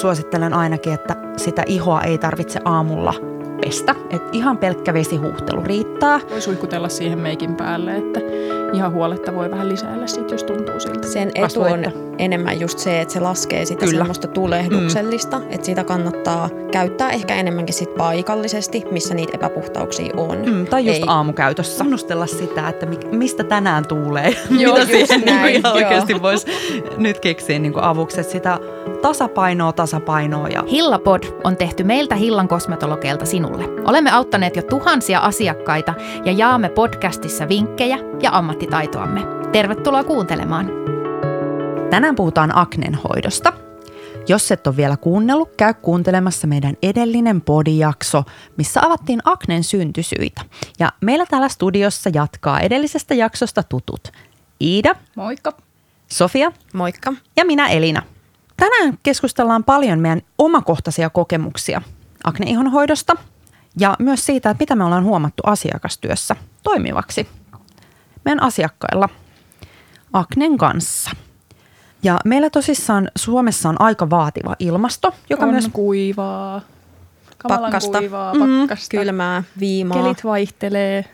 suosittelen ainakin, että sitä ihoa ei tarvitse aamulla pestä. Et ihan pelkkä vesihuuhtelu riittää. Voi suihkutella siihen meikin päälle, että ihan huoletta voi vähän lisäillä sit, jos tuntuu siltä. Sen etu on enemmän just se, että se laskee sitä Kyllä. semmoista tulehduksellista, mm. että sitä kannattaa käyttää ehkä enemmänkin sit paikallisesti, missä niitä epäpuhtauksia on. Mm, tai just Ei. aamukäytössä. Tunnustella sitä, että mistä tänään tuulee. Joo, Mitä siihen näin, niin ihan oikeasti voisi nyt keksiä niin avuksi, että sitä tasapainoa, tasapainoa. Ja... Hillapod on tehty meiltä Hillan kosmetologeilta sinulle. Olemme auttaneet jo tuhansia asiakkaita ja jaamme podcastissa vinkkejä ja ammattitaitoamme. Tervetuloa kuuntelemaan. Tänään puhutaan aknen hoidosta. Jos et ole vielä kuunnellut, käy kuuntelemassa meidän edellinen podijakso, missä avattiin aknen syntysyitä. Ja meillä täällä studiossa jatkaa edellisestä jaksosta tutut Iida. Moikka. Sofia. Moikka. Ja minä Elina. Tänään keskustellaan paljon meidän omakohtaisia kokemuksia akneihonhoidosta ja myös siitä, että mitä me ollaan huomattu asiakastyössä toimivaksi meidän asiakkailla aknen kanssa. Ja meillä tosissaan Suomessa on aika vaativa ilmasto, joka on myös... kuivaa, pakkasta, kuivaa, mm-hmm. pakkasta, mm, kylmää, viimaa. Kelit vaihtelee.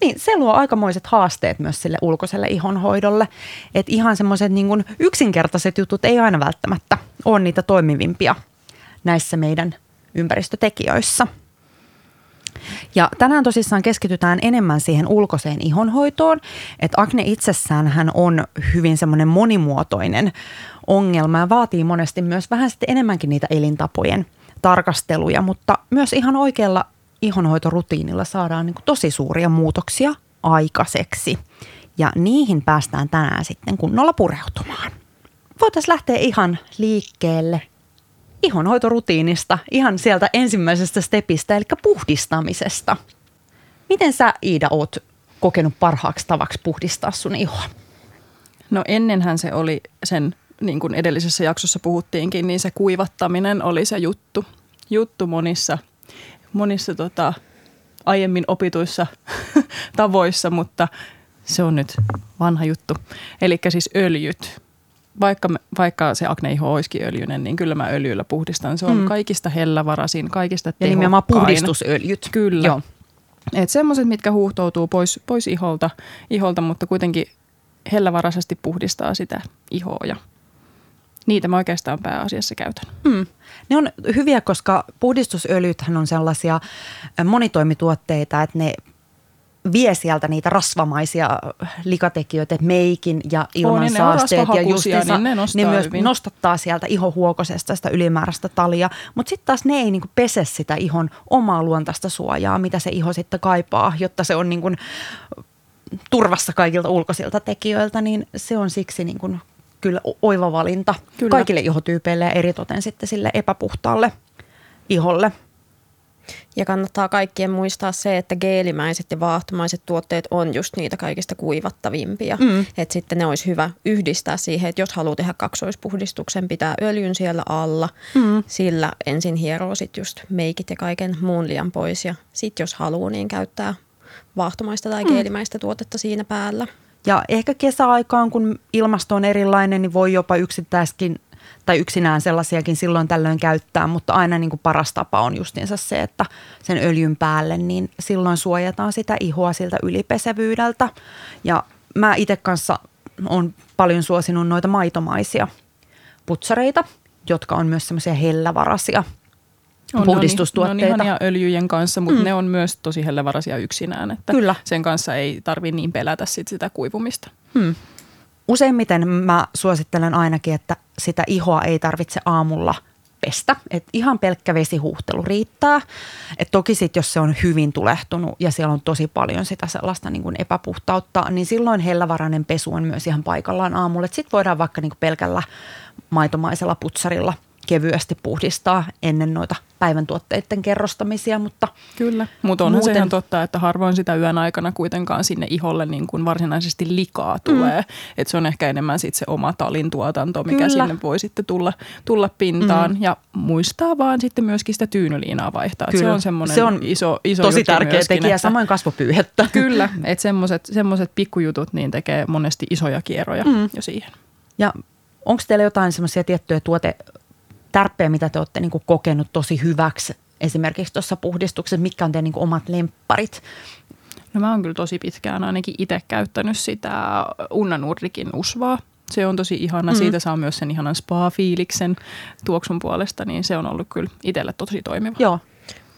Niin, se luo aikamoiset haasteet myös sille ulkoiselle ihonhoidolle. Että ihan semmoiset niin yksinkertaiset jutut ei aina välttämättä ole niitä toimivimpia näissä meidän ympäristötekijöissä. Ja tänään tosissaan keskitytään enemmän siihen ulkoiseen ihonhoitoon, että akne itsessään hän on hyvin semmoinen monimuotoinen ongelma ja vaatii monesti myös vähän sitten enemmänkin niitä elintapojen tarkasteluja, mutta myös ihan oikealla ihonhoitorutiinilla saadaan niin tosi suuria muutoksia aikaiseksi. Ja niihin päästään tänään sitten kunnolla pureutumaan. Voitaisiin lähteä ihan liikkeelle ihonhoitorutiinista, ihan sieltä ensimmäisestä stepistä, eli puhdistamisesta. Miten sä Iida oot kokenut parhaaksi tavaksi puhdistaa sun ihoa? No ennenhän se oli sen, niin kuin edellisessä jaksossa puhuttiinkin, niin se kuivattaminen oli se juttu, juttu monissa – monissa tota, aiemmin opituissa tavoissa, mutta se on nyt vanha juttu. Eli siis öljyt. Vaikka, vaikka se akneiho olisikin öljyinen, niin kyllä mä öljyllä puhdistan. Se on mm. kaikista hellävarasin, kaikista tehokkain. Ja nimenomaan puhdistusöljyt. Kyllä. Joo. Et semmoiset, mitkä huuhtoutuu pois, pois iholta, iholta, mutta kuitenkin hellävaraisesti puhdistaa sitä ihoa ja niitä mä oikeastaan pääasiassa käytän. Mm. Ne on hyviä, koska puhdistusöljythän on sellaisia monitoimituotteita, että ne vie sieltä niitä rasvamaisia likatekijöitä, meikin ja ilmansaasteet ja justiinsa, niin ne, ne myös hyvin. nostattaa sieltä ihohuokosesta sitä ylimääräistä talia. Mutta sitten taas ne ei niinku pese sitä ihon omaa luontaista suojaa, mitä se iho sitten kaipaa, jotta se on niinku turvassa kaikilta ulkoisilta tekijöiltä, niin se on siksi niinku kyllä oiva valinta kyllä. kaikille ihotyypeille ja eritoten sitten sille epäpuhtaalle iholle. Ja kannattaa kaikkien muistaa se, että geelimäiset ja vaahtomaiset tuotteet on just niitä kaikista kuivattavimpia. Mm. Että sitten ne olisi hyvä yhdistää siihen, että jos haluaa tehdä kaksoispuhdistuksen, pitää öljyn siellä alla. Mm. Sillä ensin hieroo sitten just meikit ja kaiken muun liian pois. Ja sitten jos haluaa, niin käyttää vaahtomaista tai mm. geelimäistä tuotetta siinä päällä. Ja ehkä kesäaikaan, kun ilmasto on erilainen, niin voi jopa yksittäiskin tai yksinään sellaisiakin silloin tällöin käyttää, mutta aina niin kuin paras tapa on justiinsa se, että sen öljyn päälle, niin silloin suojataan sitä ihoa siltä ylipesevyydeltä. Ja mä itse kanssa on paljon suosinut noita maitomaisia putsareita, jotka on myös semmoisia hellävarasia – on, puhdistustuotteita. Ne on, ne on öljyjen kanssa, mutta mm. ne on myös tosi hellevarasia yksinään. Että Kyllä. Sen kanssa ei tarvitse niin pelätä sit sitä kuivumista. Mm. Useimmiten mä suosittelen ainakin, että sitä ihoa ei tarvitse aamulla pestä. Et ihan pelkkä vesihuuhtelu riittää. Et toki sitten, jos se on hyvin tulehtunut ja siellä on tosi paljon sitä sellaista niin kuin epäpuhtautta, niin silloin hellävarainen pesu on myös ihan paikallaan aamulla. Sitten voidaan vaikka niin kuin pelkällä maitomaisella putsarilla – kevyesti puhdistaa ennen noita päivän tuotteiden kerrostamisia, mutta Kyllä, mutta onhan muuten... se ihan totta, että harvoin sitä yön aikana kuitenkaan sinne iholle niin kuin varsinaisesti likaa tulee. Mm. Että se on ehkä enemmän sit se oma talin tuotanto, mikä Kyllä. sinne voi sitten tulla, tulla pintaan. Mm. Ja muistaa vaan sitten myöskin sitä tyynyliinaa vaihtaa. Kyllä. Se on semmoinen se on iso, iso tosi tärkeä myöskin, tekijä, että, samoin kasvopyyhettä. Kyllä, että semmoiset pikkujutut niin tekee monesti isoja kierroja mm. jo siihen. Ja onko teillä jotain semmoisia tiettyjä tuote tärppejä, mitä te olette niin kuin kokenut tosi hyväksi esimerkiksi tuossa puhdistuksessa? Mitkä on teidän niin kuin omat lempparit? No mä oon kyllä tosi pitkään ainakin itse käyttänyt sitä Unnanurrikin usvaa. Se on tosi ihana. Mm. Siitä saa myös sen ihanan spa-fiiliksen tuoksun puolesta, niin se on ollut kyllä itselle tosi toimiva. Joo,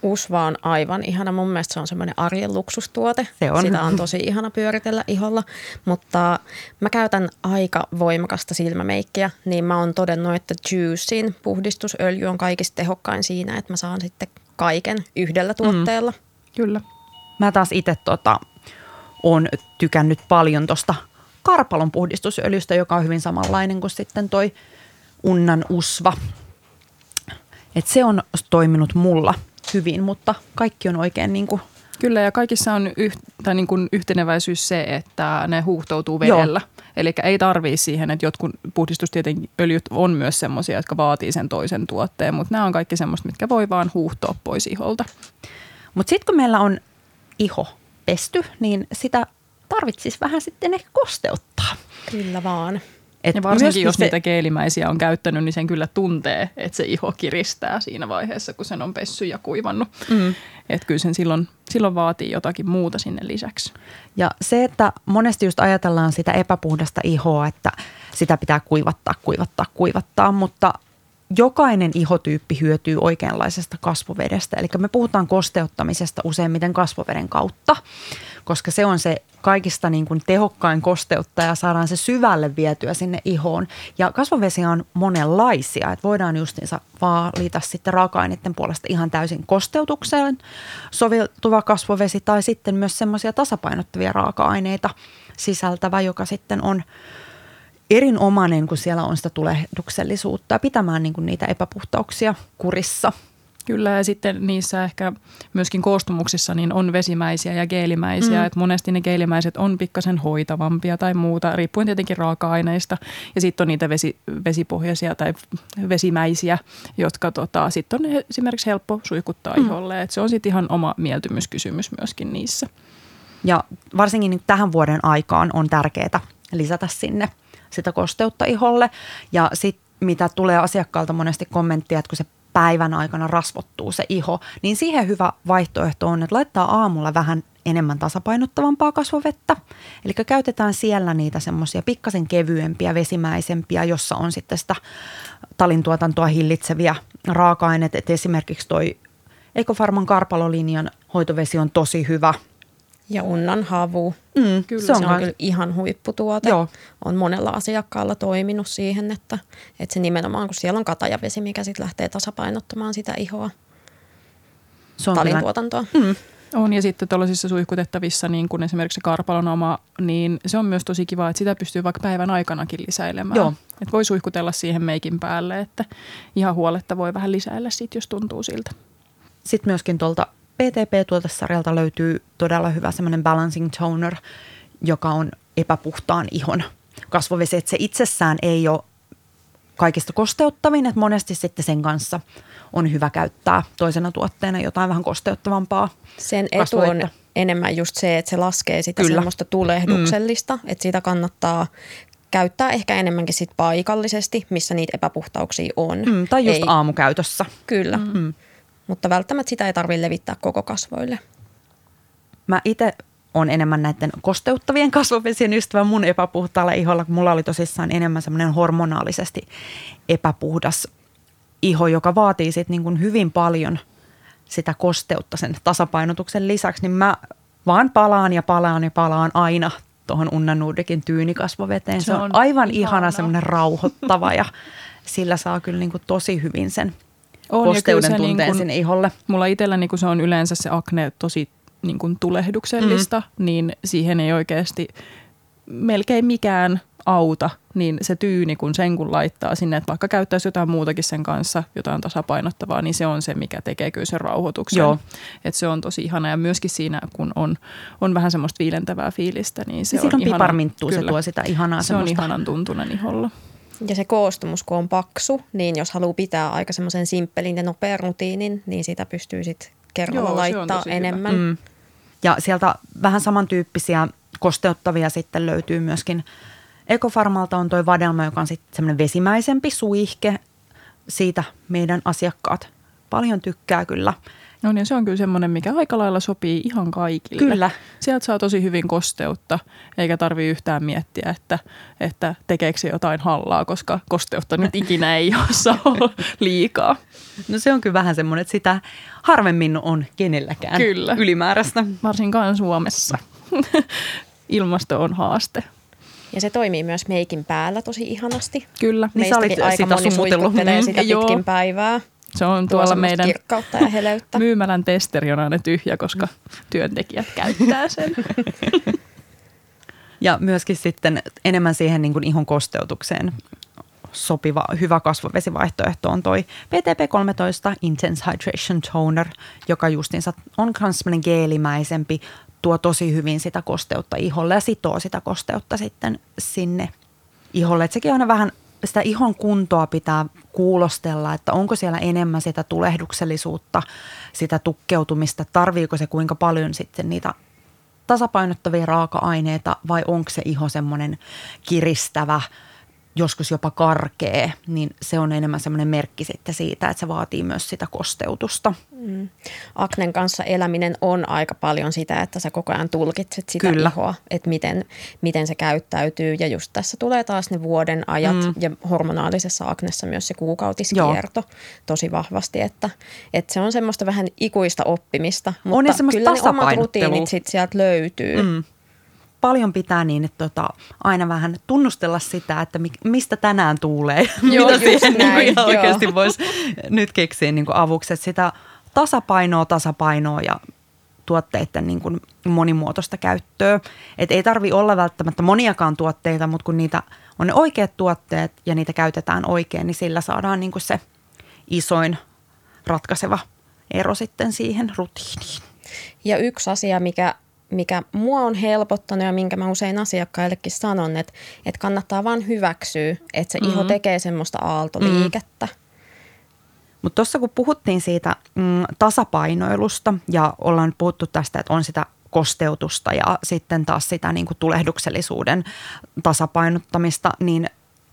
Usva on aivan ihana. Mun mielestä se on semmoinen arjen luksustuote. Se on. Sitä on tosi ihana pyöritellä iholla. Mutta mä käytän aika voimakasta silmämeikkiä, niin mä oon todennut, että Juicin puhdistusöljy on kaikista tehokkain siinä, että mä saan sitten kaiken yhdellä tuotteella. Mm. Kyllä. Mä taas itse tota, on tykännyt paljon tuosta karpalon puhdistusöljystä, joka on hyvin samanlainen kuin sitten toi unnan usva. Et se on toiminut mulla hyvin, mutta kaikki on oikein niin kuin Kyllä ja kaikissa on yh, tai niin kuin yhteneväisyys se, että ne huuhtoutuu vedellä. Eli ei tarvii siihen, että jotkut puhdistustieteen öljyt on myös semmoisia, jotka vaatii sen toisen tuotteen, mutta nämä on kaikki semmoista, mitkä voi vaan huuhtoa pois iholta. Mutta sitten kun meillä on iho pesty, niin sitä tarvitsisi vähän sitten ehkä kosteuttaa. Kyllä vaan. Et ja varsinkin jos se, niitä keelimäisiä on käyttänyt, niin sen kyllä tuntee, että se iho kiristää siinä vaiheessa, kun sen on pessy ja kuivannut. Mm. Että kyllä sen silloin, silloin vaatii jotakin muuta sinne lisäksi. Ja se, että monesti just ajatellaan sitä epäpuhdasta ihoa, että sitä pitää kuivattaa, kuivattaa, kuivattaa, mutta jokainen ihotyyppi hyötyy oikeanlaisesta kasvovedestä. Eli me puhutaan kosteuttamisesta useimmiten kasvoveden kautta, koska se on se kaikista niin kuin tehokkain kosteuttaja ja saadaan se syvälle vietyä sinne ihoon. Ja kasvovesiä on monenlaisia, että voidaan justiinsa valita sitten raaka-aineiden puolesta ihan täysin kosteutukseen soveltuva kasvovesi tai sitten myös semmoisia tasapainottavia raaka-aineita sisältävä, joka sitten on erinomainen, kun siellä on sitä tulehduksellisuutta pitämään niin kuin niitä epäpuhtauksia kurissa. Kyllä ja sitten niissä ehkä myöskin koostumuksissa niin on vesimäisiä ja geelimäisiä. Mm. Että monesti ne geelimäiset on pikkasen hoitavampia tai muuta, riippuen tietenkin raaka-aineista. Ja sitten on niitä vesi, vesipohjaisia tai vesimäisiä, jotka tota, sitten on esimerkiksi helppo suihkuttaa mm. iholle. Et se on sitten ihan oma mieltymyskysymys myöskin niissä. Ja varsinkin tähän vuoden aikaan on tärkeää lisätä sinne sitä kosteutta iholle. Ja sitten mitä tulee asiakkaalta monesti kommenttia, että kun se päivän aikana rasvottuu se iho, niin siihen hyvä vaihtoehto on, että laittaa aamulla vähän enemmän tasapainottavampaa kasvovettä. Eli käytetään siellä niitä semmoisia pikkasen kevyempiä, vesimäisempiä, jossa on sitten sitä talintuotantoa hillitseviä raaka-aineet. Et esimerkiksi toi Ekofarman karpalolinjan hoitovesi on tosi hyvä – ja unnan havu. Mm, kyllä. Se on, se on kyllä ihan huipputuote. Joo. On monella asiakkaalla toiminut siihen, että, että se nimenomaan, kun siellä on katajavesi, mikä sitten lähtee tasapainottamaan sitä ihoa, se on talintuotantoa. Mm. On ja sitten tuollaisissa suihkutettavissa, niin kuin esimerkiksi karpalon oma, niin se on myös tosi kiva, että sitä pystyy vaikka päivän aikanakin lisäilemään. Joo. Et voi suihkutella siihen meikin päälle, että ihan huoletta voi vähän lisäillä sit, jos tuntuu siltä. Sitten myöskin tuolta PTP-tuotesarjalta löytyy todella hyvä semmoinen balancing toner, joka on epäpuhtaan ihon kasvovesi. Että se itsessään ei ole kaikista kosteuttavin, että monesti sitten sen kanssa on hyvä käyttää toisena tuotteena jotain vähän kosteuttavampaa Sen etu on enemmän just se, että se laskee sitä Kyllä. semmoista tulehduksellista, mm. että sitä kannattaa käyttää ehkä enemmänkin sit paikallisesti, missä niitä epäpuhtauksia on. Mm, tai just ei, aamukäytössä. Kyllä. Mm mutta välttämättä sitä ei tarvitse levittää koko kasvoille. Mä itse on enemmän näiden kosteuttavien kasvovesien ystävä mun epäpuhtaalla iholla, kun mulla oli tosissaan enemmän semmoinen hormonaalisesti epäpuhdas iho, joka vaatii sit niin kuin hyvin paljon sitä kosteutta sen tasapainotuksen lisäksi, niin mä vaan palaan ja palaan ja palaan aina tuohon Unna Nordikin tyynikasvoveteen. Se, se on, on aivan ihana, ihana semmoinen rauhoittava ja sillä saa kyllä niin kuin tosi hyvin sen on, kosteuden tunteen niin kun, sinne iholle. Mulla itsellä niin se on yleensä se akne tosi niin kun tulehduksellista, mm. niin siihen ei oikeasti melkein mikään auta, niin se tyyni, kun sen kun laittaa sinne, että vaikka käyttäisi jotain muutakin sen kanssa, jotain tasapainottavaa, niin se on se, mikä tekee kyllä sen rauhoituksen. Joo. Et se on tosi ihana ja myöskin siinä, kun on, on vähän semmoista viilentävää fiilistä, niin se ja on, on piparminttua, se tuo sitä ihanaa Se on ihanan tuntunen iholla. Ja se koostumus, kun on paksu, niin jos haluaa pitää aika semmoisen simppelin ja nopean rutiinin, niin sitä pystyy sitten kerralla Joo, laittaa enemmän. Mm. Ja sieltä vähän samantyyppisiä kosteuttavia sitten löytyy myöskin Ekofarmalta on toi vadelma, joka on sitten semmoinen vesimäisempi suihke siitä meidän asiakkaat paljon tykkää kyllä. No niin, se on kyllä semmoinen, mikä aika lailla sopii ihan kaikille. Kyllä. Sieltä saa tosi hyvin kosteutta, eikä tarvi yhtään miettiä, että, että tekeekö se jotain hallaa, koska kosteutta nyt ikinä ei saa liikaa. No se on kyllä vähän semmoinen, että sitä harvemmin on kenelläkään Kyllä. ylimääräistä. Varsinkaan Suomessa. Ilmasto on haaste. Ja se toimii myös meikin päällä tosi ihanasti. Kyllä. Niin sä olit Meistäkin aika sitä moni summutellut. suihkuttelee Mm, sitä joo. pitkin päivää. Se on Tuo tuolla meidän kirkkautta ja heleyttä. myymälän testeri on aina tyhjä, koska työntekijät käyttää sen. Ja myöskin sitten enemmän siihen niin kuin ihon kosteutukseen sopiva hyvä kasvovesivaihtoehto on toi PTP13 Intense Hydration Toner, joka justiinsa on myös semmoinen geelimäisempi, tuo tosi hyvin sitä kosteutta iholle ja sitoo sitä kosteutta sitten sinne iholle. Et sekin aina vähän sitä ihon kuntoa pitää kuulostella, että onko siellä enemmän sitä tulehduksellisuutta, sitä tukkeutumista, tarviiko se kuinka paljon sitten niitä tasapainottavia raaka-aineita vai onko se iho semmoinen kiristävä, joskus jopa karkee, niin se on enemmän semmoinen merkki sitten siitä, että se vaatii myös sitä kosteutusta. Mm. Aknen kanssa eläminen on aika paljon sitä, että sä koko ajan tulkitset sitä Kyllä. ihoa, että miten, miten se käyttäytyy. Ja just tässä tulee taas ne vuoden ajat mm. ja hormonaalisessa aknessa myös se kuukautiskierto Joo. tosi vahvasti, että, että se on semmoista vähän ikuista oppimista, mutta On ja semmoista kyllä ne omat rutiinit sit sieltä löytyy. Mm. Paljon pitää niin, että tota, aina vähän tunnustella sitä, että mi- mistä tänään tuulee. Joo, Mitä siihen niin kuin näin, ihan joo. oikeasti voisi nyt keksiä niin kuin avuksi. Että sitä tasapainoa, tasapainoa ja tuotteiden niin kuin monimuotoista käyttöä. Et ei tarvi olla välttämättä moniakaan tuotteita, mutta kun niitä on ne oikeat tuotteet ja niitä käytetään oikein, niin sillä saadaan niin kuin se isoin ratkaiseva ero sitten siihen rutiiniin. Ja yksi asia, mikä, mikä mua on helpottanut ja minkä mä usein asiakkaillekin sanon, että, että kannattaa vaan hyväksyä, että se mm-hmm. iho tekee semmoista aaltoliikettä. Mutta tuossa kun puhuttiin siitä mm, tasapainoilusta ja ollaan puhuttu tästä, että on sitä kosteutusta ja sitten taas sitä niin kuin tulehduksellisuuden tasapainottamista, niin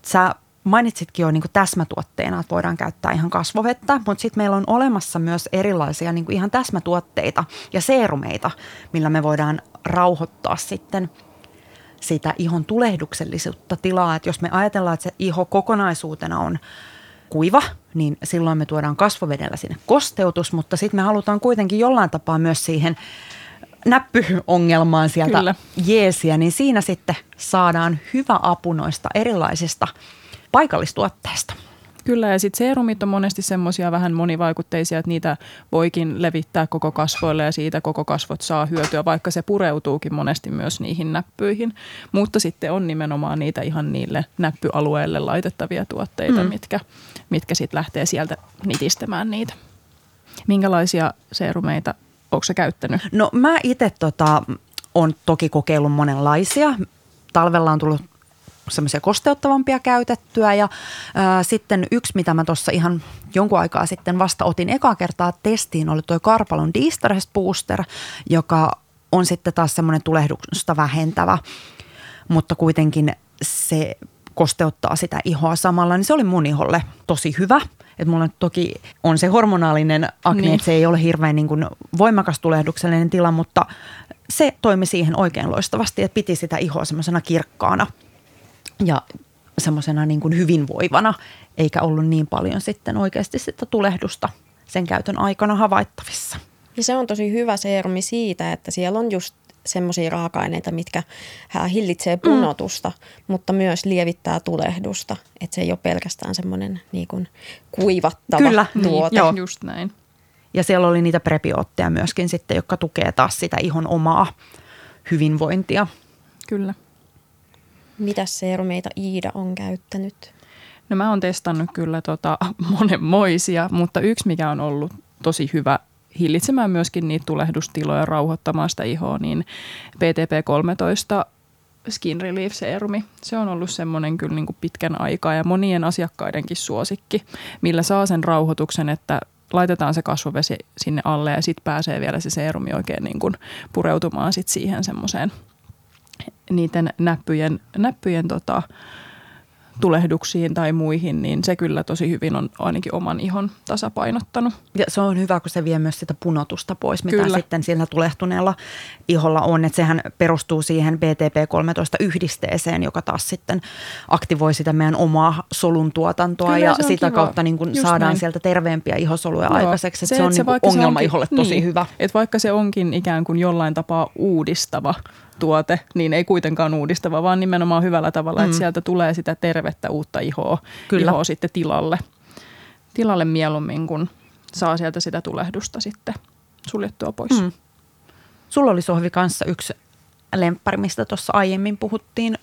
sä mainitsitkin jo niin kuin täsmätuotteena, että voidaan käyttää ihan kasvovettä, mutta sitten meillä on olemassa myös erilaisia niin kuin ihan täsmätuotteita ja seerumeita, millä me voidaan rauhoittaa sitten sitä ihon tulehduksellisuutta tilaa. Että jos me ajatellaan, että se iho kokonaisuutena on kuiva, niin silloin me tuodaan kasvovedellä sinne kosteutus, mutta sitten me halutaan kuitenkin jollain tapaa myös siihen näppyongelmaan sieltä Kyllä. jeesiä, niin siinä sitten saadaan hyvä apu noista erilaisista paikallistuotteista. Kyllä, ja sitten seerumit on monesti semmoisia vähän monivaikutteisia, että niitä voikin levittää koko kasvoille ja siitä koko kasvot saa hyötyä, vaikka se pureutuukin monesti myös niihin näppyihin. Mutta sitten on nimenomaan niitä ihan niille näppyalueelle laitettavia tuotteita, mm. mitkä, mitkä sitten lähtee sieltä nitistämään niitä. Minkälaisia seerumeita onko se käyttänyt? No mä itse tota, on toki kokeillut monenlaisia. Talvella on tullut semmoisia kosteuttavampia käytettyä ja ää, sitten yksi, mitä mä tuossa ihan jonkun aikaa sitten vasta otin ekaa kertaa testiin, oli tuo Karpalon D-Stress Booster, joka on sitten taas semmoinen tulehdusta vähentävä, mutta kuitenkin se kosteuttaa sitä ihoa samalla, niin se oli mun iholle tosi hyvä. Et mulla nyt toki on se hormonaalinen akne, niin. että se ei ole hirveän niin kuin voimakas tulehduksellinen tila, mutta se toimi siihen oikein loistavasti, että piti sitä ihoa semmoisena kirkkaana ja semmoisena niin kuin hyvinvoivana, eikä ollut niin paljon sitten oikeasti sitä tulehdusta sen käytön aikana havaittavissa. Ja se on tosi hyvä seerumi siitä, että siellä on just semmoisia raaka-aineita, mitkä hillitsee punotusta, mm. mutta myös lievittää tulehdusta. Että se ei ole pelkästään semmoinen niin kuin kuivattava Kyllä, niin, tuote. joo. Just näin. Ja siellä oli niitä prebiootteja myöskin sitten, jotka tukee taas sitä ihon omaa hyvinvointia. Kyllä. Mitä seerumeita Iida on käyttänyt? No mä oon testannut kyllä tota monenmoisia, mutta yksi mikä on ollut tosi hyvä hillitsemään myöskin niitä tulehdustiloja, rauhoittamaan sitä ihoa, niin PTP13 Skin Relief Serumi. Se on ollut semmoinen kyllä niin kuin pitkän aikaa ja monien asiakkaidenkin suosikki, millä saa sen rauhoituksen, että laitetaan se kasvovesi sinne alle ja sitten pääsee vielä se seerumi oikein niin kuin pureutumaan sit siihen semmoiseen niiden näppyjen, näppyjen tota, tulehduksiin tai muihin, niin se kyllä tosi hyvin on ainakin oman ihon tasapainottanut. Ja se on hyvä, kun se vie myös sitä punotusta pois, mitä Kyllä. sitten sillä tulehtuneella iholla on. Että sehän perustuu siihen BTP13-yhdisteeseen, joka taas sitten aktivoi sitä meidän omaa solun tuotantoa Kyllä, ja se sitä kiva. kautta niin Just saadaan näin. sieltä terveempiä ihosoluja Joo. aikaiseksi. Että se, on että niin vaikka se ongelma onkin- iholle tosi niin, hyvä. Et vaikka se onkin ikään kuin jollain tapaa uudistava tuote, niin ei kuitenkaan uudistava, vaan nimenomaan hyvällä tavalla, mm. että sieltä tulee sitä tervettä uutta ihoa, Kyllä. ihoa sitten tilalle, tilalle mieluummin, kun saa sieltä sitä tulehdusta sitten suljettua pois. Mm. Sulla oli Sohvi kanssa yksi lemppari, mistä tuossa aiemmin puhuttiin.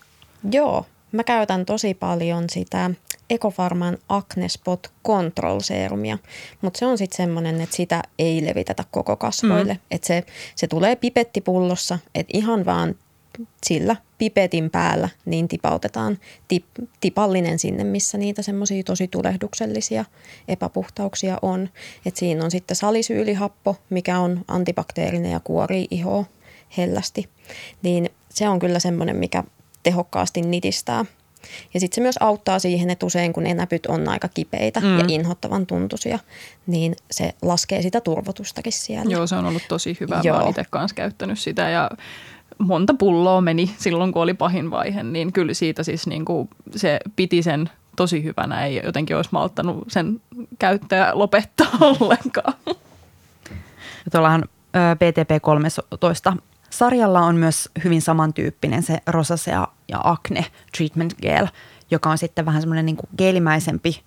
Joo, mä käytän tosi paljon sitä Ecofarman Acne Spot Control Serumia, mutta se on sitten semmoinen, että sitä ei levitetä koko kasvoille. Mm. Että se, se tulee pipettipullossa, että ihan vaan sillä pipetin päällä niin tipautetaan tip, tipallinen sinne, missä niitä semmoisia tosi tulehduksellisia epäpuhtauksia on. Et siinä on sitten salisyylihappo, mikä on antibakteerinen ja kuorii ihoa hellästi. Niin se on kyllä semmoinen, mikä tehokkaasti nitistää. Ja sitten se myös auttaa siihen, että usein kun enäpyt on aika kipeitä mm. ja inhottavan tuntuisia, niin se laskee sitä turvotustakin siellä. Joo, se on ollut tosi hyvä. Joo. Mä itse kanssa käyttänyt sitä ja monta pulloa meni silloin, kun oli pahin vaihe, niin kyllä siitä siis niin kuin se piti sen tosi hyvänä. Ei jotenkin olisi malttanut sen käyttäjä lopettaa ollenkaan. Tuollahan ö, BTP13 sarjalla on myös hyvin samantyyppinen se rosacea ja acne treatment gel, joka on sitten vähän semmoinen niin geelimäisempi.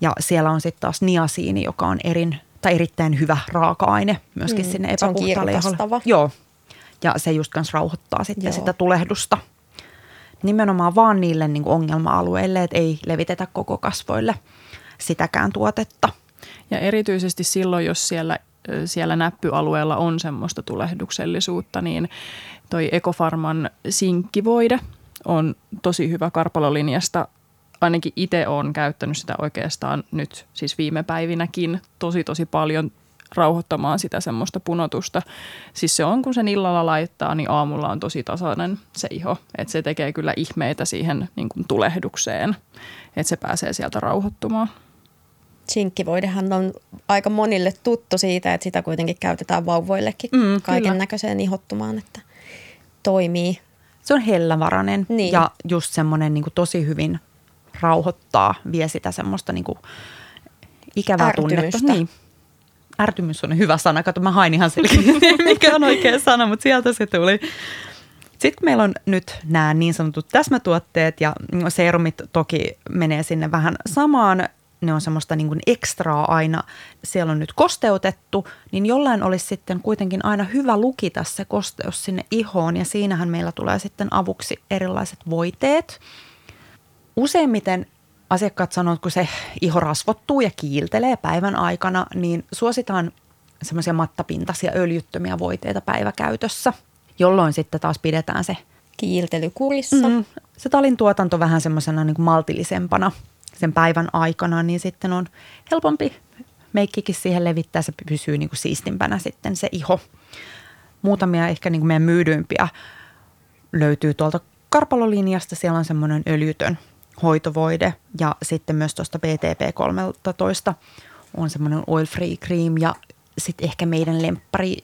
Ja siellä on sitten taas niasiini, joka on erin, tai erittäin hyvä raaka-aine myöskin Mm, sinne se on epäpuhtaalle. Joo, ja se just kanssa rauhoittaa sitten Joo. sitä tulehdusta. Nimenomaan vaan niille niin kuin ongelma-alueille, että ei levitetä koko kasvoille sitäkään tuotetta. Ja erityisesti silloin, jos siellä, siellä näppyalueella on semmoista tulehduksellisuutta, niin toi Ekofarman sinkkivoide on tosi hyvä karpalolinjasta. Ainakin itse olen käyttänyt sitä oikeastaan nyt siis viime päivinäkin tosi tosi paljon rauhoittamaan sitä semmoista punotusta. Siis se on, kun sen illalla laittaa, niin aamulla on tosi tasainen se iho. Että se tekee kyllä ihmeitä siihen niin kuin tulehdukseen, että se pääsee sieltä rauhoittumaan. Sinkkivoidehan on aika monille tuttu siitä, että sitä kuitenkin käytetään vauvoillekin Mm, kaiken näköiseen ihottumaan, että toimii. Se on hellävarainen Niin. ja just semmoinen niin tosi hyvin rauhoittaa, vie sitä semmoista niin kuin ikävää tunnetta. Ärtymystä. Niin. Ärtymys on hyvä sana. Kato, mä hain ihan selkeästi, mikä on oikea sana, mutta sieltä se tuli. Sitten kun meillä on nyt nämä niin sanotut täsmätuotteet ja serumit toki menee sinne vähän samaan, ne on semmoista niin kuin ekstraa aina, siellä on nyt kosteutettu, niin jollain olisi sitten kuitenkin aina hyvä lukita se kosteus sinne ihoon ja siinähän meillä tulee sitten avuksi erilaiset voiteet. Useimmiten asiakkaat sanoo, että kun se iho rasvottuu ja kiiltelee päivän aikana, niin suositaan semmoisia mattapintaisia öljyttömiä voiteita päiväkäytössä, jolloin sitten taas pidetään se Kiiltelykurissa. Mm, se talin tuotanto vähän semmoisena niin maltillisempana sen päivän aikana, niin sitten on helpompi meikkikin siihen levittää, se pysyy niin kuin siistimpänä sitten se iho. Muutamia ehkä niin kuin meidän myydyimpiä löytyy tuolta Karpalolinjasta, siellä on semmoinen öljytön hoitovoide ja sitten myös tuosta BTP13 on semmoinen oil free cream ja sitten ehkä meidän lemppari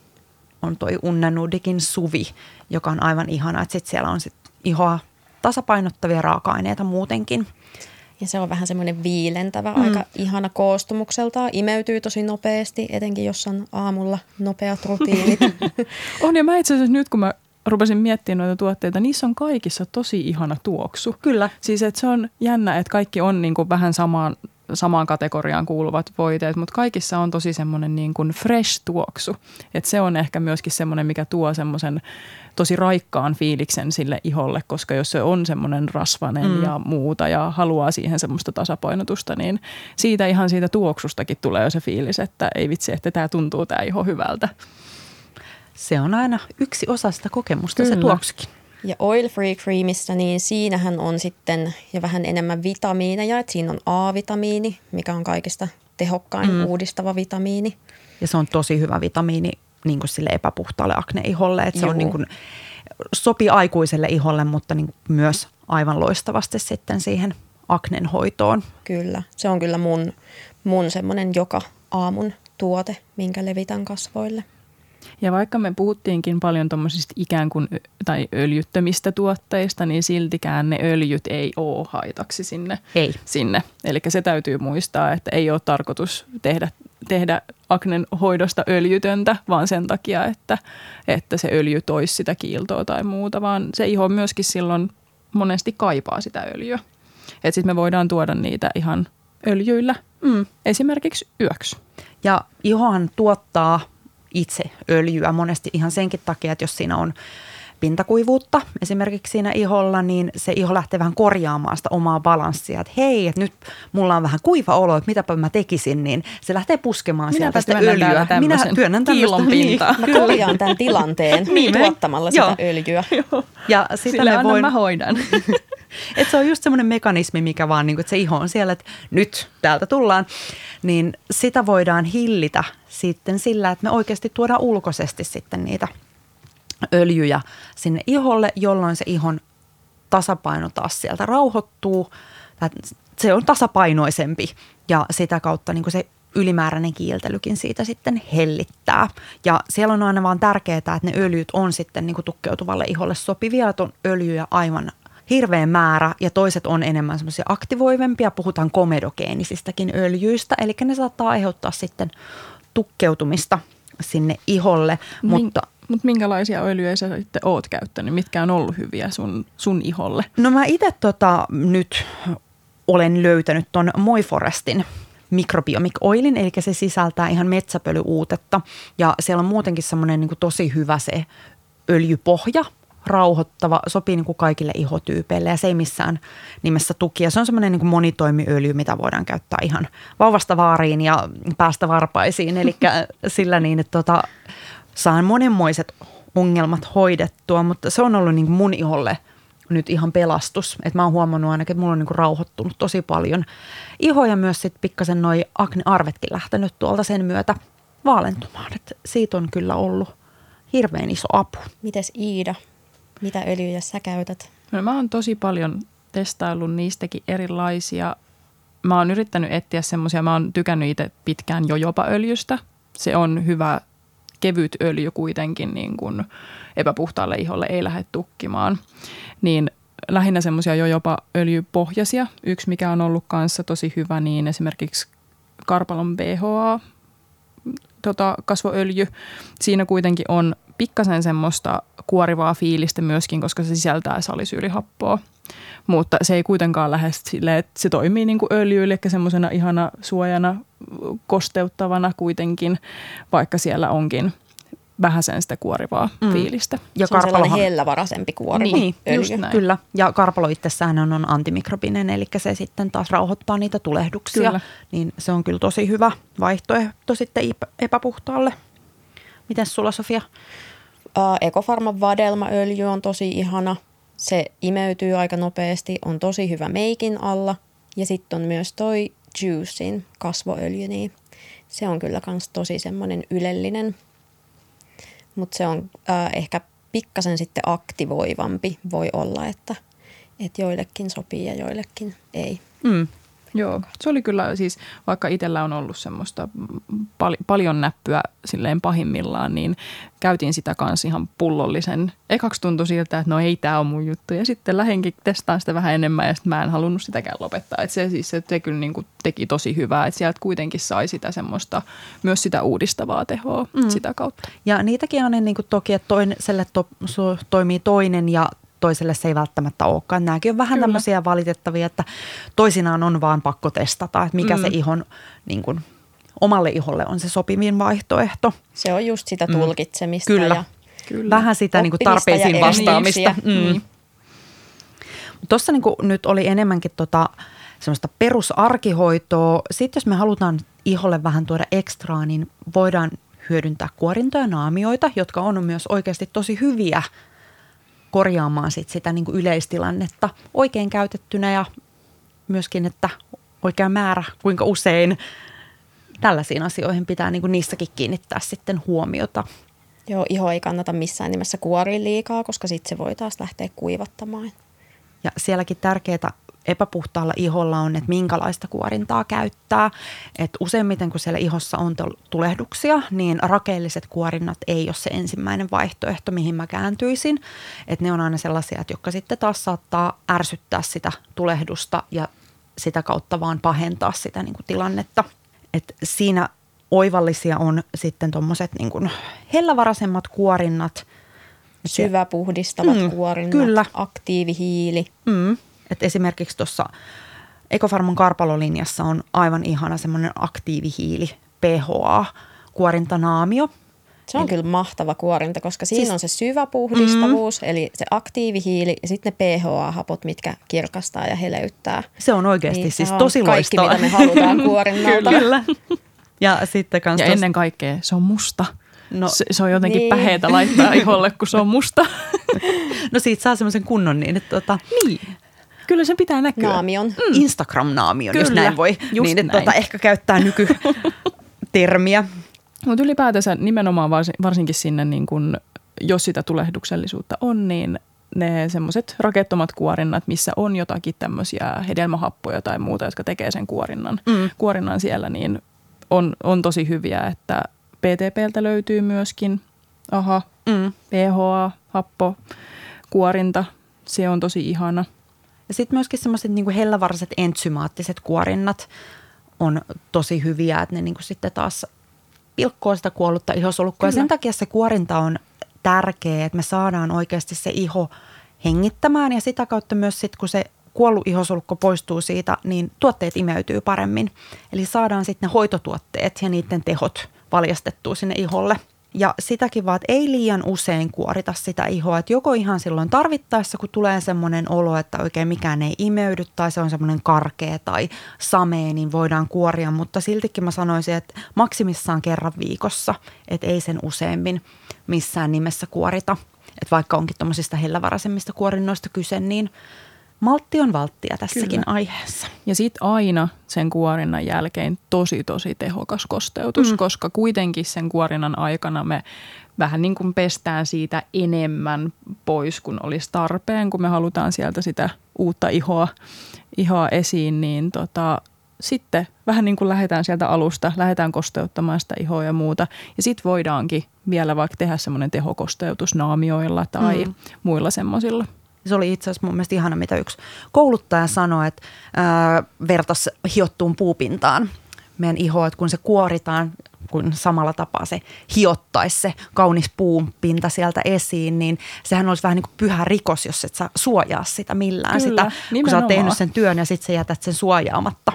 on toi Unna Nudikin suvi, joka on aivan ihana, että sitten siellä on sit ihoa tasapainottavia raaka-aineita muutenkin. Ja se on vähän semmoinen viilentävä, mm. aika ihana koostumukseltaan. Imeytyy tosi nopeasti, etenkin jos on aamulla nopeat rutiinit. On ja mä itse asiassa nyt kun mä rupesin miettimään noita tuotteita, niissä on kaikissa tosi ihana tuoksu. Kyllä. Siis että se on jännä, että kaikki on niin kuin vähän samaan, samaan kategoriaan kuuluvat voiteet, mutta kaikissa on tosi semmoinen niin kuin fresh tuoksu. Että se on ehkä myöskin semmoinen, mikä tuo semmoisen tosi raikkaan fiiliksen sille iholle, koska jos se on semmoinen rasvanen mm. ja muuta ja haluaa siihen semmoista tasapainotusta, niin siitä ihan siitä tuoksustakin tulee jo se fiilis, että ei vitsi, että tämä tuntuu tämä iho hyvältä. Se on aina yksi osa sitä kokemusta, se Kyllä. tuoksukin. Ja oil free creamissa, niin siinähän on sitten jo vähän enemmän vitamiineja. Et siinä on A-vitamiini, mikä on kaikista tehokkain mm. uudistava vitamiini. Ja se on tosi hyvä vitamiini niin kuin sille epäpuhtaalle akneiholle, että se on niin kuin, sopii aikuiselle iholle, mutta niin kuin myös aivan loistavasti sitten siihen aknen hoitoon. Kyllä, se on kyllä mun, mun semmoinen joka aamun tuote, minkä levitän kasvoille. Ja vaikka me puhuttiinkin paljon tuommoisista ikään kuin tai öljyttömistä tuotteista, niin siltikään ne öljyt ei ole haitaksi sinne. Ei. sinne. Eli se täytyy muistaa, että ei ole tarkoitus tehdä, tehdä aknen hoidosta öljytöntä, vaan sen takia, että, että se öljy toisi sitä kiiltoa tai muuta, vaan se iho myöskin silloin monesti kaipaa sitä öljyä. Että sitten me voidaan tuoda niitä ihan öljyillä, mm. esimerkiksi yöksi. Ja ihohan tuottaa itse öljyä monesti ihan senkin takia, että jos siinä on pintakuivuutta esimerkiksi siinä iholla, niin se iho lähtee vähän korjaamaan sitä omaa balanssia. Että hei, että nyt mulla on vähän kuiva olo, että mitäpä mä tekisin, niin se lähtee puskemaan Minä sieltä sitä öljyä. Minä työnnän kiilon pintaa. Mä korjaan tämän tilanteen niin, tuottamalla sitä Joo. öljyä. Joo. Ja sitä Sillä voin... mä hoidan. että se on just semmoinen mekanismi, mikä vaan, niin kuin, että se iho on siellä, että nyt täältä tullaan. Niin sitä voidaan hillitä sitten sillä, että me oikeasti tuodaan ulkoisesti sitten niitä öljyjä sinne iholle, jolloin se ihon tasapaino taas sieltä rauhoittuu. Se on tasapainoisempi ja sitä kautta niin se ylimääräinen kiiltelykin siitä sitten hellittää. Ja siellä on aina vaan tärkeää, että ne öljyt on sitten niin tukkeutuvalle iholle sopivia, että on öljyjä aivan hirveä määrä ja toiset on enemmän semmoisia aktivoivempia. Puhutaan komedogeenisistäkin öljyistä, eli ne saattaa aiheuttaa sitten tukkeutumista sinne iholle. Min, mutta, mutta minkälaisia öljyjä sä sitten oot käyttänyt? Mitkä on ollut hyviä sun, sun iholle? No mä itse tota, nyt olen löytänyt ton Moiforestin Microbiomic Oilin, eli se sisältää ihan metsäpölyuutetta. Ja siellä on muutenkin semmoinen niin tosi hyvä se öljypohja, rauhoittava, sopii niin kuin kaikille ihotyypeille ja se ei missään nimessä tuki. Ja se on semmoinen niin monitoimiöljy, mitä voidaan käyttää ihan vauvasta vaariin ja päästä varpaisiin. Eli sillä niin, että tota, saan monenmoiset ongelmat hoidettua, mutta se on ollut niin mun iholle nyt ihan pelastus. Et mä oon huomannut ainakin, että mulla on niin kuin rauhoittunut tosi paljon iho ja myös sitten pikkasen noi akne-arvetkin lähtenyt tuolta sen myötä vaalentumaan. Et siitä on kyllä ollut hirveän iso apu. Mites Iida? Mitä öljyjä sä käytät? No, mä oon tosi paljon testaillut niistäkin erilaisia. Mä oon yrittänyt etsiä semmoisia, mä oon tykännyt itse pitkään jojopa-öljystä. Se on hyvä kevyt öljy kuitenkin niin kuin epäpuhtaalle iholle ei lähde tukkimaan. Niin lähinnä semmoisia jo jopa öljypohjaisia. Yksi, mikä on ollut kanssa tosi hyvä, niin esimerkiksi Karpalon BHA, tota, kasvoöljy. Siinä kuitenkin on pikkasen semmoista kuorivaa fiilistä myöskin, koska se sisältää salisyylihappoa. Mutta se ei kuitenkaan lähde silleen, että se toimii niin kuin öljy, eli semmoisena ihana suojana, kosteuttavana kuitenkin, vaikka siellä onkin vähän sen sitä kuorivaa mm. fiilistä. Ja se on sellainen hellävaraisempi kuori. Niin, öljy. just näin. Kyllä. Ja karpalo itsessään on antimikrobinen, eli se sitten taas rauhoittaa niitä tulehduksia. Kyllä. Niin se on kyllä tosi hyvä vaihtoehto sitten epäpuhtaalle. Miten sulla Sofia? Ekofarman vadelmaöljy on tosi ihana. Se imeytyy aika nopeasti, on tosi hyvä meikin alla. Ja sitten on myös toi Juicin kasvoöljy, niin se on kyllä kans tosi semmoinen ylellinen. Mutta se on äh, ehkä pikkasen sitten aktivoivampi voi olla, että, että joillekin sopii ja joillekin ei. Mm. Joo, se oli kyllä siis, vaikka itsellä on ollut semmoista pal- paljon näppyä silleen pahimmillaan, niin käytin sitä kanssa ihan pullollisen. Ekaksi tuntui siltä, että no ei tämä on mun juttu. Ja sitten lähenkin testaan sitä vähän enemmän ja sitten mä en halunnut sitäkään lopettaa. Et se siis se, se kyllä niin kuin teki tosi hyvää, että sieltä kuitenkin sai sitä semmoista, myös sitä uudistavaa tehoa mm. sitä kautta. Ja niitäkin on niin kuin toki, että toiselle to, toimii toinen ja toiselle se ei välttämättä olekaan. Nämäkin on vähän Kyllä. tämmöisiä valitettavia, että toisinaan on vaan pakko testata, että mikä mm. se ihon niin kuin, omalle iholle on se sopivin vaihtoehto. Se on just sitä mm. tulkitsemista. Mm. Kyllä. Ja Kyllä. Vähän sitä niin kuin tarpeisiin vastaamista. Mm. Niin. Tuossa niin nyt oli enemmänkin tota, semmoista perusarkihoitoa. Sitten jos me halutaan iholle vähän tuoda ekstraa, niin voidaan hyödyntää kuorintoja ja naamioita, jotka on myös oikeasti tosi hyviä korjaamaan sit sitä niin kuin yleistilannetta oikein käytettynä ja myöskin, että oikea määrä, kuinka usein tällaisiin asioihin pitää niin kuin niissäkin kiinnittää sitten huomiota. Joo, iho ei kannata missään nimessä kuori liikaa, koska sitten se voi taas lähteä kuivattamaan. Ja sielläkin tärkeää, epäpuhtaalla iholla on, että minkälaista kuorintaa käyttää. Et useimmiten kun siellä ihossa on tulehduksia, niin rakeelliset kuorinnat ei ole se ensimmäinen vaihtoehto, mihin mä kääntyisin. Et ne on aina sellaisia, että jotka sitten taas saattaa ärsyttää sitä tulehdusta ja sitä kautta vaan pahentaa sitä niin kuin tilannetta. Et siinä oivallisia on sitten tuommoiset niin hellävaraisemmat kuorinnat. Syvä puhdistavat mm, kuorinnat, kyllä. aktiivihiili. Mm. Et esimerkiksi tuossa Ekofarmon karpalolinjassa on aivan ihana semmoinen aktiivihiili PHA kuorintanaamio. Se on Eli, kyllä mahtava kuorinta, koska siinä siis, on se syvä puhdistavuus, mm. eli se aktiivihiili ja sitten ne PHA-hapot, mitkä kirkastaa ja heleyttää. Se on oikeasti niin, siis tosi kaikki, loistavaa. mitä me halutaan kuorinnalta. kyllä. Ja, sitten kans ja tos... ennen kaikkea se on musta. No, se, se on jotenkin niin. päheitä laittaa iholle, kun se on musta. no siitä saa semmoisen kunnon niin, että tota, niin. Kyllä sen pitää näkyä. Naamion. Mm. Instagram-naamion, Kyllä. jos näin voi. Just niin, että tota, ehkä käyttää nykytermiä. Mutta ylipäätänsä nimenomaan varsinkin sinne, niin kun, jos sitä tulehduksellisuutta on, niin ne semmoiset rakettomat kuorinnat, missä on jotakin tämmöisiä hedelmähappoja tai muuta, jotka tekee sen kuorinnan, mm. kuorinnan siellä, niin on, on tosi hyviä, että PTPltä löytyy myöskin aha, mm. PHA, happo, kuorinta. Se on tosi ihana. Ja sitten myöskin semmoiset niin hellävaraiset entsymaattiset kuorinnat on tosi hyviä, että ne niin sitten taas pilkkoo sitä kuollutta ihosolukkoa. Ja sen takia se kuorinta on tärkeä, että me saadaan oikeasti se iho hengittämään ja sitä kautta myös sitten, kun se kuollut ihosolukko poistuu siitä, niin tuotteet imeytyy paremmin. Eli saadaan sitten ne hoitotuotteet ja niiden tehot valjastettua sinne iholle. Ja sitäkin vaan, että ei liian usein kuorita sitä ihoa. Että joko ihan silloin tarvittaessa, kun tulee semmoinen olo, että oikein mikään ei imeydy tai se on semmoinen karkea tai samee, niin voidaan kuoria. Mutta siltikin mä sanoisin, että maksimissaan kerran viikossa, että ei sen useammin missään nimessä kuorita. Että vaikka onkin tuommoisista hellävaraisemmista kuorinnoista kyse, niin – maltti on valttia tässäkin Kyllä. aiheessa. Ja sitten aina sen kuorinnan jälkeen tosi tosi tehokas kosteutus, mm. koska kuitenkin sen kuorinnan aikana me vähän niin kuin pestään siitä enemmän pois kuin olisi tarpeen, kun me halutaan sieltä sitä uutta ihoa, ihoa esiin, niin tota, sitten vähän niin kuin lähdetään sieltä alusta, lähdetään kosteuttamaan sitä ihoa ja muuta. Ja sitten voidaankin vielä vaikka tehdä semmoinen tehokosteutus naamioilla tai mm. muilla semmoisilla. Se oli itse asiassa mun mielestä ihana, mitä yksi kouluttaja sanoi, että ää, vertas hiottuun puupintaan meidän ihoa, että kun se kuoritaan, kun samalla tapaa se hiottaisi se kaunis puupinta sieltä esiin, niin sehän olisi vähän niin kuin pyhä rikos, jos et saa suojaa sitä millään. Kyllä, sitä, kun sä oot tehnyt sen työn ja sitten sä jätät sen suojaamatta.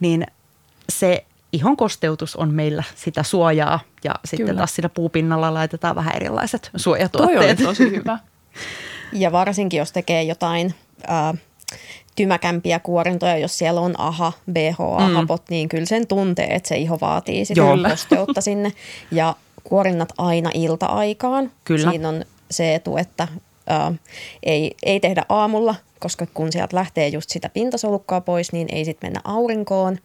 Niin se ihon kosteutus on meillä sitä suojaa ja sitten Kyllä. taas siinä puupinnalla laitetaan vähän erilaiset suojatuotteet. Toi oli tosi hyvä. Ja varsinkin, jos tekee jotain ää, tymäkämpiä kuorintoja, jos siellä on AHA, BHA-hapot, mm. niin kyllä sen tuntee, että se iho vaatii sitä kosteutta sinne. Ja kuorinnat aina ilta-aikaan. Kyllä. Siinä on se etu, että ää, ei, ei tehdä aamulla, koska kun sieltä lähtee just sitä pintasolukkaa pois, niin ei sitten mennä aurinkoon.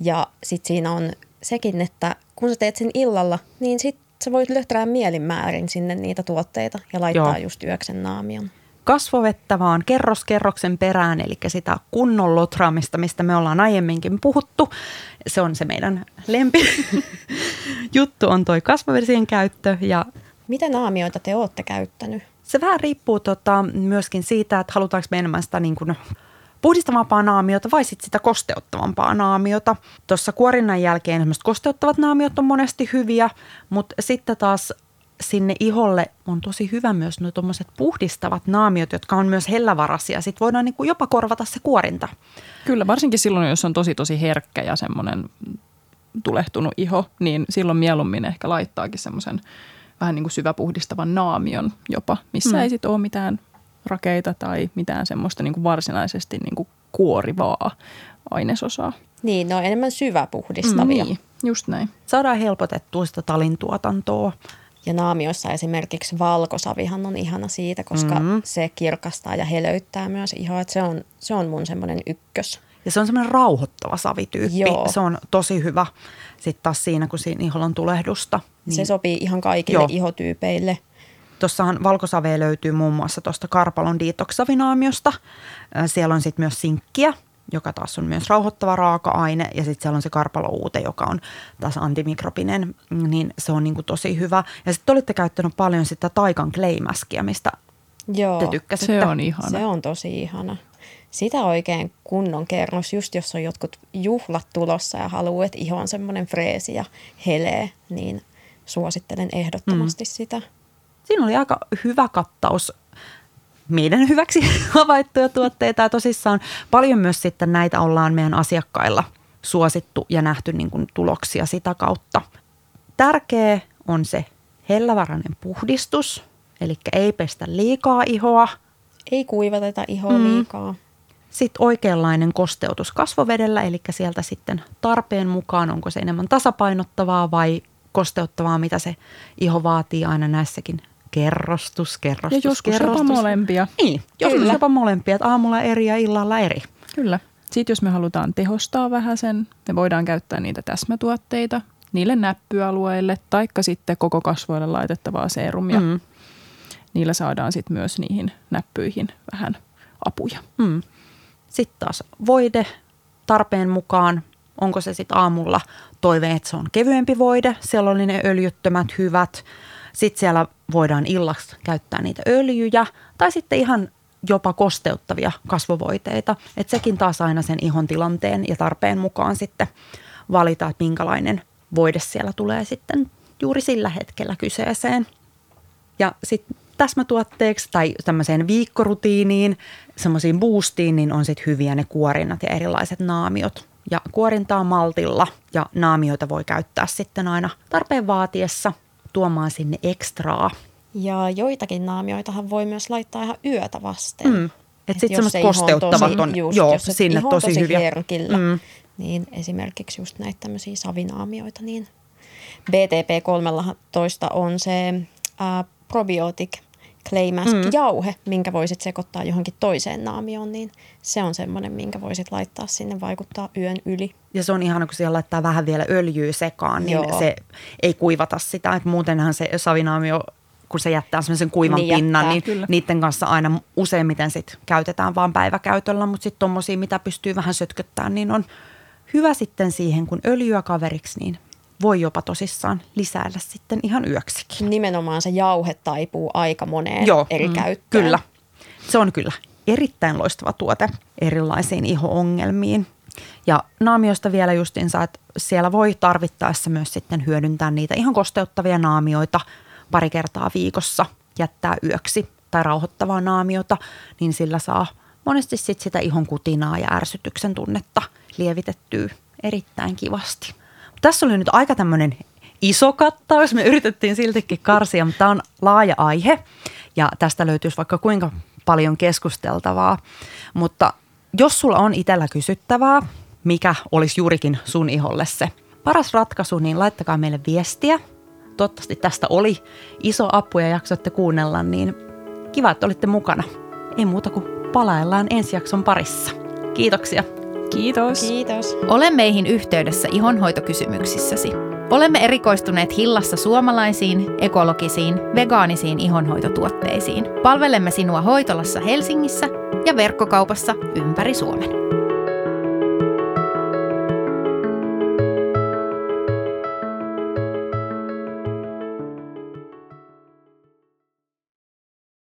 Ja sitten siinä on sekin, että kun sä teet sen illalla, niin sitten sä voit löhtää mielinmäärin sinne niitä tuotteita ja laittaa Joo. just yöksen naamion. Kasvovettä vaan kerros kerroksen perään, eli sitä kunnon lotraamista, mistä me ollaan aiemminkin puhuttu. Se on se meidän lempi juttu on toi kasvovesien käyttö. Ja Miten naamioita te olette käyttänyt? Se vähän riippuu tota, myöskin siitä, että halutaanko me enemmän sitä niin kuin puhdistavampaa naamiota vai sitten sitä kosteuttavampaa naamiota. Tuossa kuorinnan jälkeen esimerkiksi kosteuttavat naamiot on monesti hyviä, mutta sitten taas sinne iholle on tosi hyvä myös nuo tuommoiset puhdistavat naamiot, jotka on myös hellävarasia. Sitten voidaan niin kuin jopa korvata se kuorinta. Kyllä, varsinkin silloin, jos on tosi tosi herkkä ja semmoinen tulehtunut iho, niin silloin mieluummin ehkä laittaakin semmoisen vähän niin kuin syväpuhdistavan naamion jopa, missä mm. ei sitten ole mitään rakeita tai mitään semmoista niin kuin varsinaisesti niin kuin kuorivaa ainesosaa. Niin, ne on enemmän syväpuhdistavia. Mm, niin, just näin. Saadaan helpotettua sitä talintuotantoa. Ja naamioissa esimerkiksi valkosavihan on ihana siitä, koska mm-hmm. se kirkastaa ja helöyttää myös ihoa. Että se, on, se on mun semmoinen ykkös. Ja se on semmoinen rauhoittava savityyppi. Joo. Se on tosi hyvä sitten taas siinä, kun siinä iholla on tulehdusta. Niin. Se sopii ihan kaikille Joo. ihotyypeille – tuossahan valkosavea löytyy muun muassa tuosta Karpalon diitoksavinaamiosta. Siellä on sitten myös sinkkiä, joka taas on myös rauhoittava raaka-aine. Ja sitten siellä on se karpalouute, joka on taas antimikrobinen, niin se on niinku tosi hyvä. Ja sitten olitte käyttänyt paljon sitä taikan kleimäskiä, mistä Joo, te tykkäsitte. Se on ihana. se on tosi ihana. Sitä oikein kunnon kerros, just jos on jotkut juhlat tulossa ja haluaa, että iho on semmoinen freesi ja helee, niin suosittelen ehdottomasti mm. sitä. Siinä oli aika hyvä kattaus meidän hyväksi havaittuja tuotteita ja tosissaan paljon myös sitten näitä ollaan meidän asiakkailla suosittu ja nähty niin kuin tuloksia sitä kautta. Tärkeä on se hellävarainen puhdistus, eli ei pestä liikaa ihoa. Ei kuivateta ihoa mm. liikaa. Sitten oikeanlainen kosteutus kasvovedellä, eli sieltä sitten tarpeen mukaan, onko se enemmän tasapainottavaa vai kosteuttavaa, mitä se iho vaatii aina näissäkin kerrostus, kerrostus, Ja joskus kerrostus. jopa molempia. Niin, joskus Kyllä. jopa molempia, että aamulla eri ja illalla eri. Kyllä. Sitten jos me halutaan tehostaa vähän sen, me voidaan käyttää niitä täsmätuotteita niille näppyalueille, taikka sitten koko kasvoille laitettavaa seerumia. Mm. Niillä saadaan sitten myös niihin näppyihin vähän apuja. Mm. Sitten taas voide tarpeen mukaan. Onko se sitten aamulla toive, että se on kevyempi voide. Siellä oli ne öljyttömät hyvät. Sitten siellä voidaan illaksi käyttää niitä öljyjä. Tai sitten ihan jopa kosteuttavia kasvovoiteita. Että sekin taas aina sen ihon tilanteen ja tarpeen mukaan sitten valita, että minkälainen voide siellä tulee sitten juuri sillä hetkellä kyseeseen. Ja sitten täsmätuotteeksi tai tämmöiseen viikkorutiiniin, semmoisiin boostiin, niin on sitten hyviä ne kuorinnat ja erilaiset naamiot. Ja kuorintaa maltilla ja naamioita voi käyttää sitten aina tarpeen vaatiessa tuomaan sinne ekstraa. Ja joitakin naamioitahan voi myös laittaa ihan yötä vasten. Mm. Et sit jos semmoset se iho on kosteuttavat tosi- on- just, joo, jos se sinne on tosi hyviä. herkillä, Mm. niin esimerkiksi just näitä tämmöisiä savinaamioita, niin BTP13 on se äh, probiotic clay mask Mm. jauhe, minkä voisit sekoittaa johonkin toiseen naamioon, niin se on semmoinen, minkä voisit laittaa sinne vaikuttaa yön yli. Ja se on ihana, kun siellä laittaa vähän vielä öljyä sekaan, niin Joo. se ei kuivata sitä. Et muutenhan se savinaamio, kun se jättää semmoisen kuivan Niin pinnan, jättää, niin kyllä. niiden kanssa aina useimmiten sit käytetään vaan päiväkäytöllä. Mutta sitten tommosia, mitä pystyy vähän sötköttämään, niin on hyvä sitten siihen, kun öljyä kaveriksi, niin voi jopa tosissaan lisäillä sitten ihan yöksikin. Nimenomaan se jauhe taipuu aika moneen Joo, eri mm, käyttöön. Kyllä. Se on kyllä erittäin loistava tuote erilaisiin iho-ongelmiin. Ja naamioista vielä justiinsa, että siellä voi tarvittaessa myös sitten hyödyntää niitä ihan kosteuttavia naamioita pari kertaa viikossa jättää yöksi tai rauhoittavaa naamiota, niin sillä saa monesti sit sitä ihon kutinaa ja ärsytyksen tunnetta lievitettyä erittäin kivasti. Tässä oli nyt aika tämmöinen iso kattaus. Me yritettiin siltikin karsia, mutta tämä on laaja aihe ja tästä löytyisi vaikka kuinka paljon keskusteltavaa. Mutta jos sulla on itsellä kysyttävää, mikä olisi juurikin sun iholle se paras ratkaisu, niin laittakaa meille viestiä. Toivottavasti tästä oli iso apu ja jaksoitte kuunnella, niin kiva, että olitte mukana. Ei muuta kuin palaillaan ensi jakson parissa. Kiitoksia. Kiitos. Kiitos. Ole meihin yhteydessä ihonhoitokysymyksissäsi. Olemme erikoistuneet Hillassa suomalaisiin, ekologisiin, vegaanisiin ihonhoitotuotteisiin. Palvelemme sinua hoitolassa Helsingissä ja verkkokaupassa ympäri Suomen.